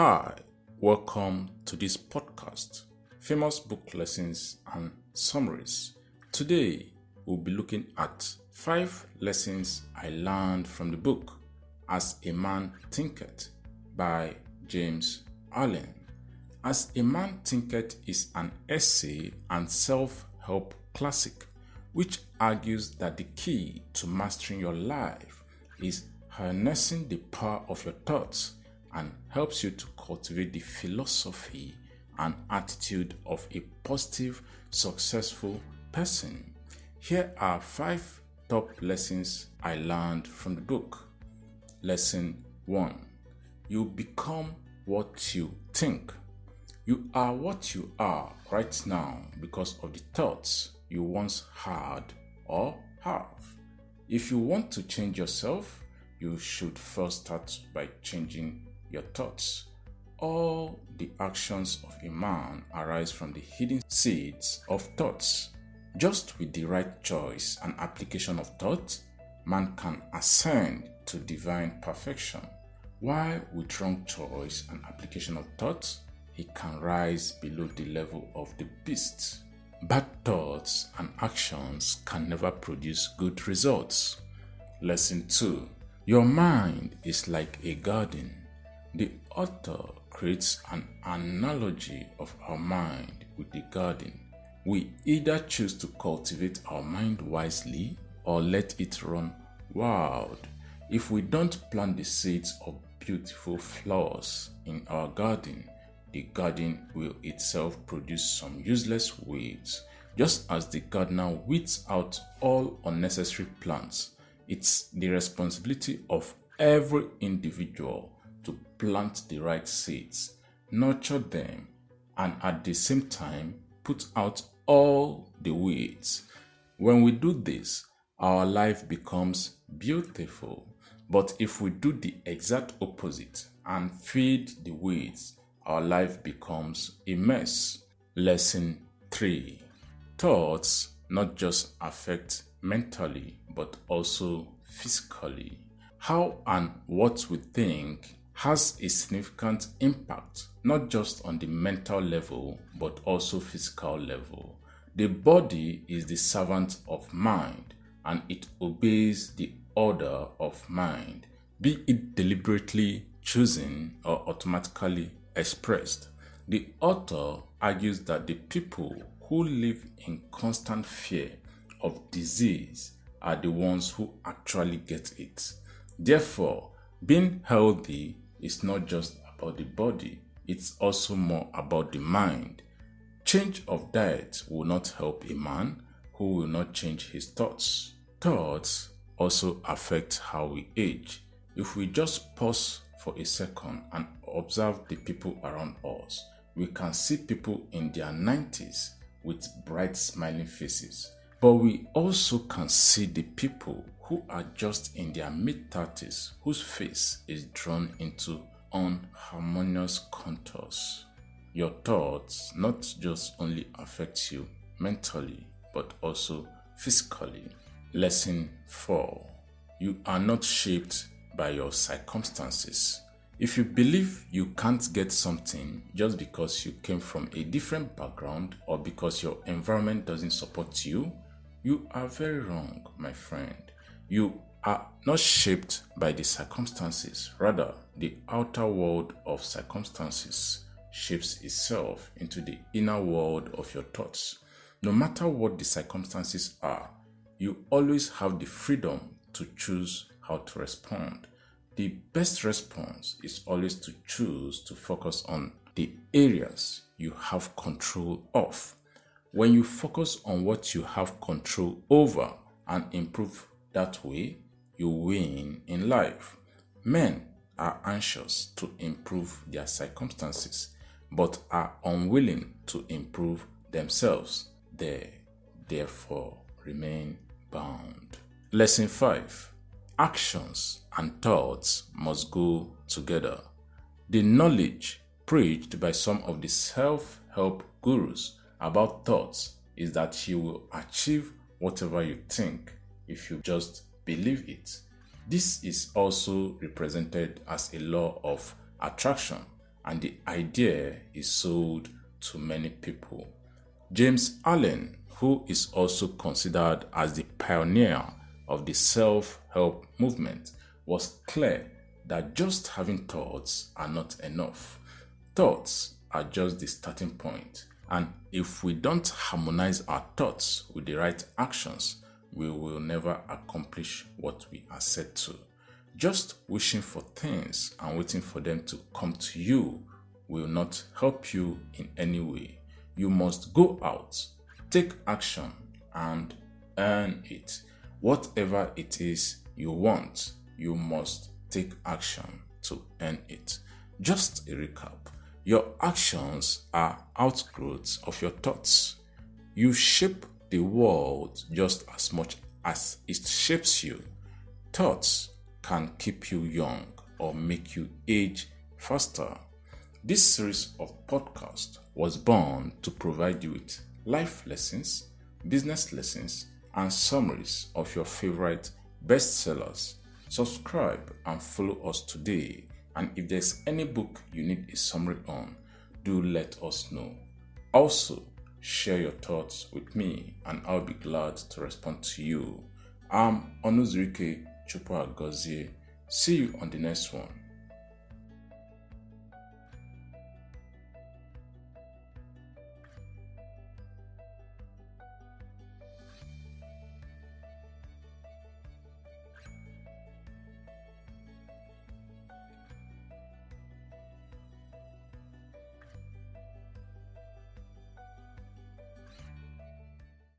Hi, welcome to this podcast, Famous Book Lessons and Summaries. Today, we'll be looking at five lessons I learned from the book As a Man Thinketh by James Allen. As a Man Thinketh is an essay and self help classic which argues that the key to mastering your life is harnessing the power of your thoughts and helps you to cultivate the philosophy and attitude of a positive, successful person. Here are five top lessons I learned from the book. Lesson 1 You become what you think. You are what you are right now because of the thoughts you once had or have. If you want to change yourself, you should first start by changing your thoughts. All the actions of a man arise from the hidden seeds of thoughts. Just with the right choice and application of thought, man can ascend to divine perfection. While with wrong choice and application of thought, he can rise below the level of the beast. Bad thoughts and actions can never produce good results. Lesson 2 Your mind is like a garden. The author creates an analogy of our mind with the garden. We either choose to cultivate our mind wisely or let it run wild. If we don't plant the seeds of beautiful flowers in our garden, the garden will itself produce some useless weeds. Just as the gardener weeds out all unnecessary plants, it's the responsibility of every individual to plant the right seeds, nurture them, and at the same time put out all the weeds. When we do this, our life becomes beautiful. But if we do the exact opposite and feed the weeds, our life becomes a mess. Lesson 3 Thoughts not just affect mentally but also physically. How and what we think has a significant impact not just on the mental level but also physical level. The body is the servant of mind and it obeys the order of mind, be it deliberately chosen or automatically expressed. The author argues that the people who live in constant fear of disease are the ones who actually get it. Therefore, being healthy is not just about the body, it's also more about the mind. Change of diet will not help a man who will not change his thoughts. Thoughts also affect how we age. If we just pause for a second and observe the people around us, we can see people in their 90s with bright smiling faces. But we also can see the people who are just in their mid 30s whose face is drawn into unharmonious contours. Your thoughts not just only affect you mentally but also physically. Lesson 4 You are not shaped by your circumstances. If you believe you can't get something just because you came from a different background or because your environment doesn't support you, you are very wrong, my friend. You are not shaped by the circumstances, rather, the outer world of circumstances shapes itself into the inner world of your thoughts. No matter what the circumstances are, you always have the freedom to choose how to respond. The best response is always to choose to focus on the areas you have control of. When you focus on what you have control over and improve that way, you win in life. Men are anxious to improve their circumstances but are unwilling to improve themselves. They therefore remain bound. Lesson 5 actions and thoughts must go together. The knowledge preached by some of the self help gurus about thoughts is that you will achieve whatever you think if you just believe it. This is also represented as a law of attraction, and the idea is sold to many people. James Allen, who is also considered as the pioneer of the self help movement, was clear that just having thoughts are not enough. Thoughts are just the starting point, and if we don't harmonize our thoughts with the right actions, we will never accomplish what we are set to. Just wishing for things and waiting for them to come to you will not help you in any way. You must go out, take action, and earn it. Whatever it is you want, you must take action to earn it. Just a recap your actions are outgrowths of your thoughts. You shape the world just as much as it shapes you. Thoughts can keep you young or make you age faster. This series of podcasts was born to provide you with life lessons, business lessons, and summaries of your favorite bestsellers. Subscribe and follow us today. And if there's any book you need a summary on, do let us know. Also, share your thoughts with me and I'll be glad to respond to you. I'm Onuzurike Chukwuagozie. See you on the next one.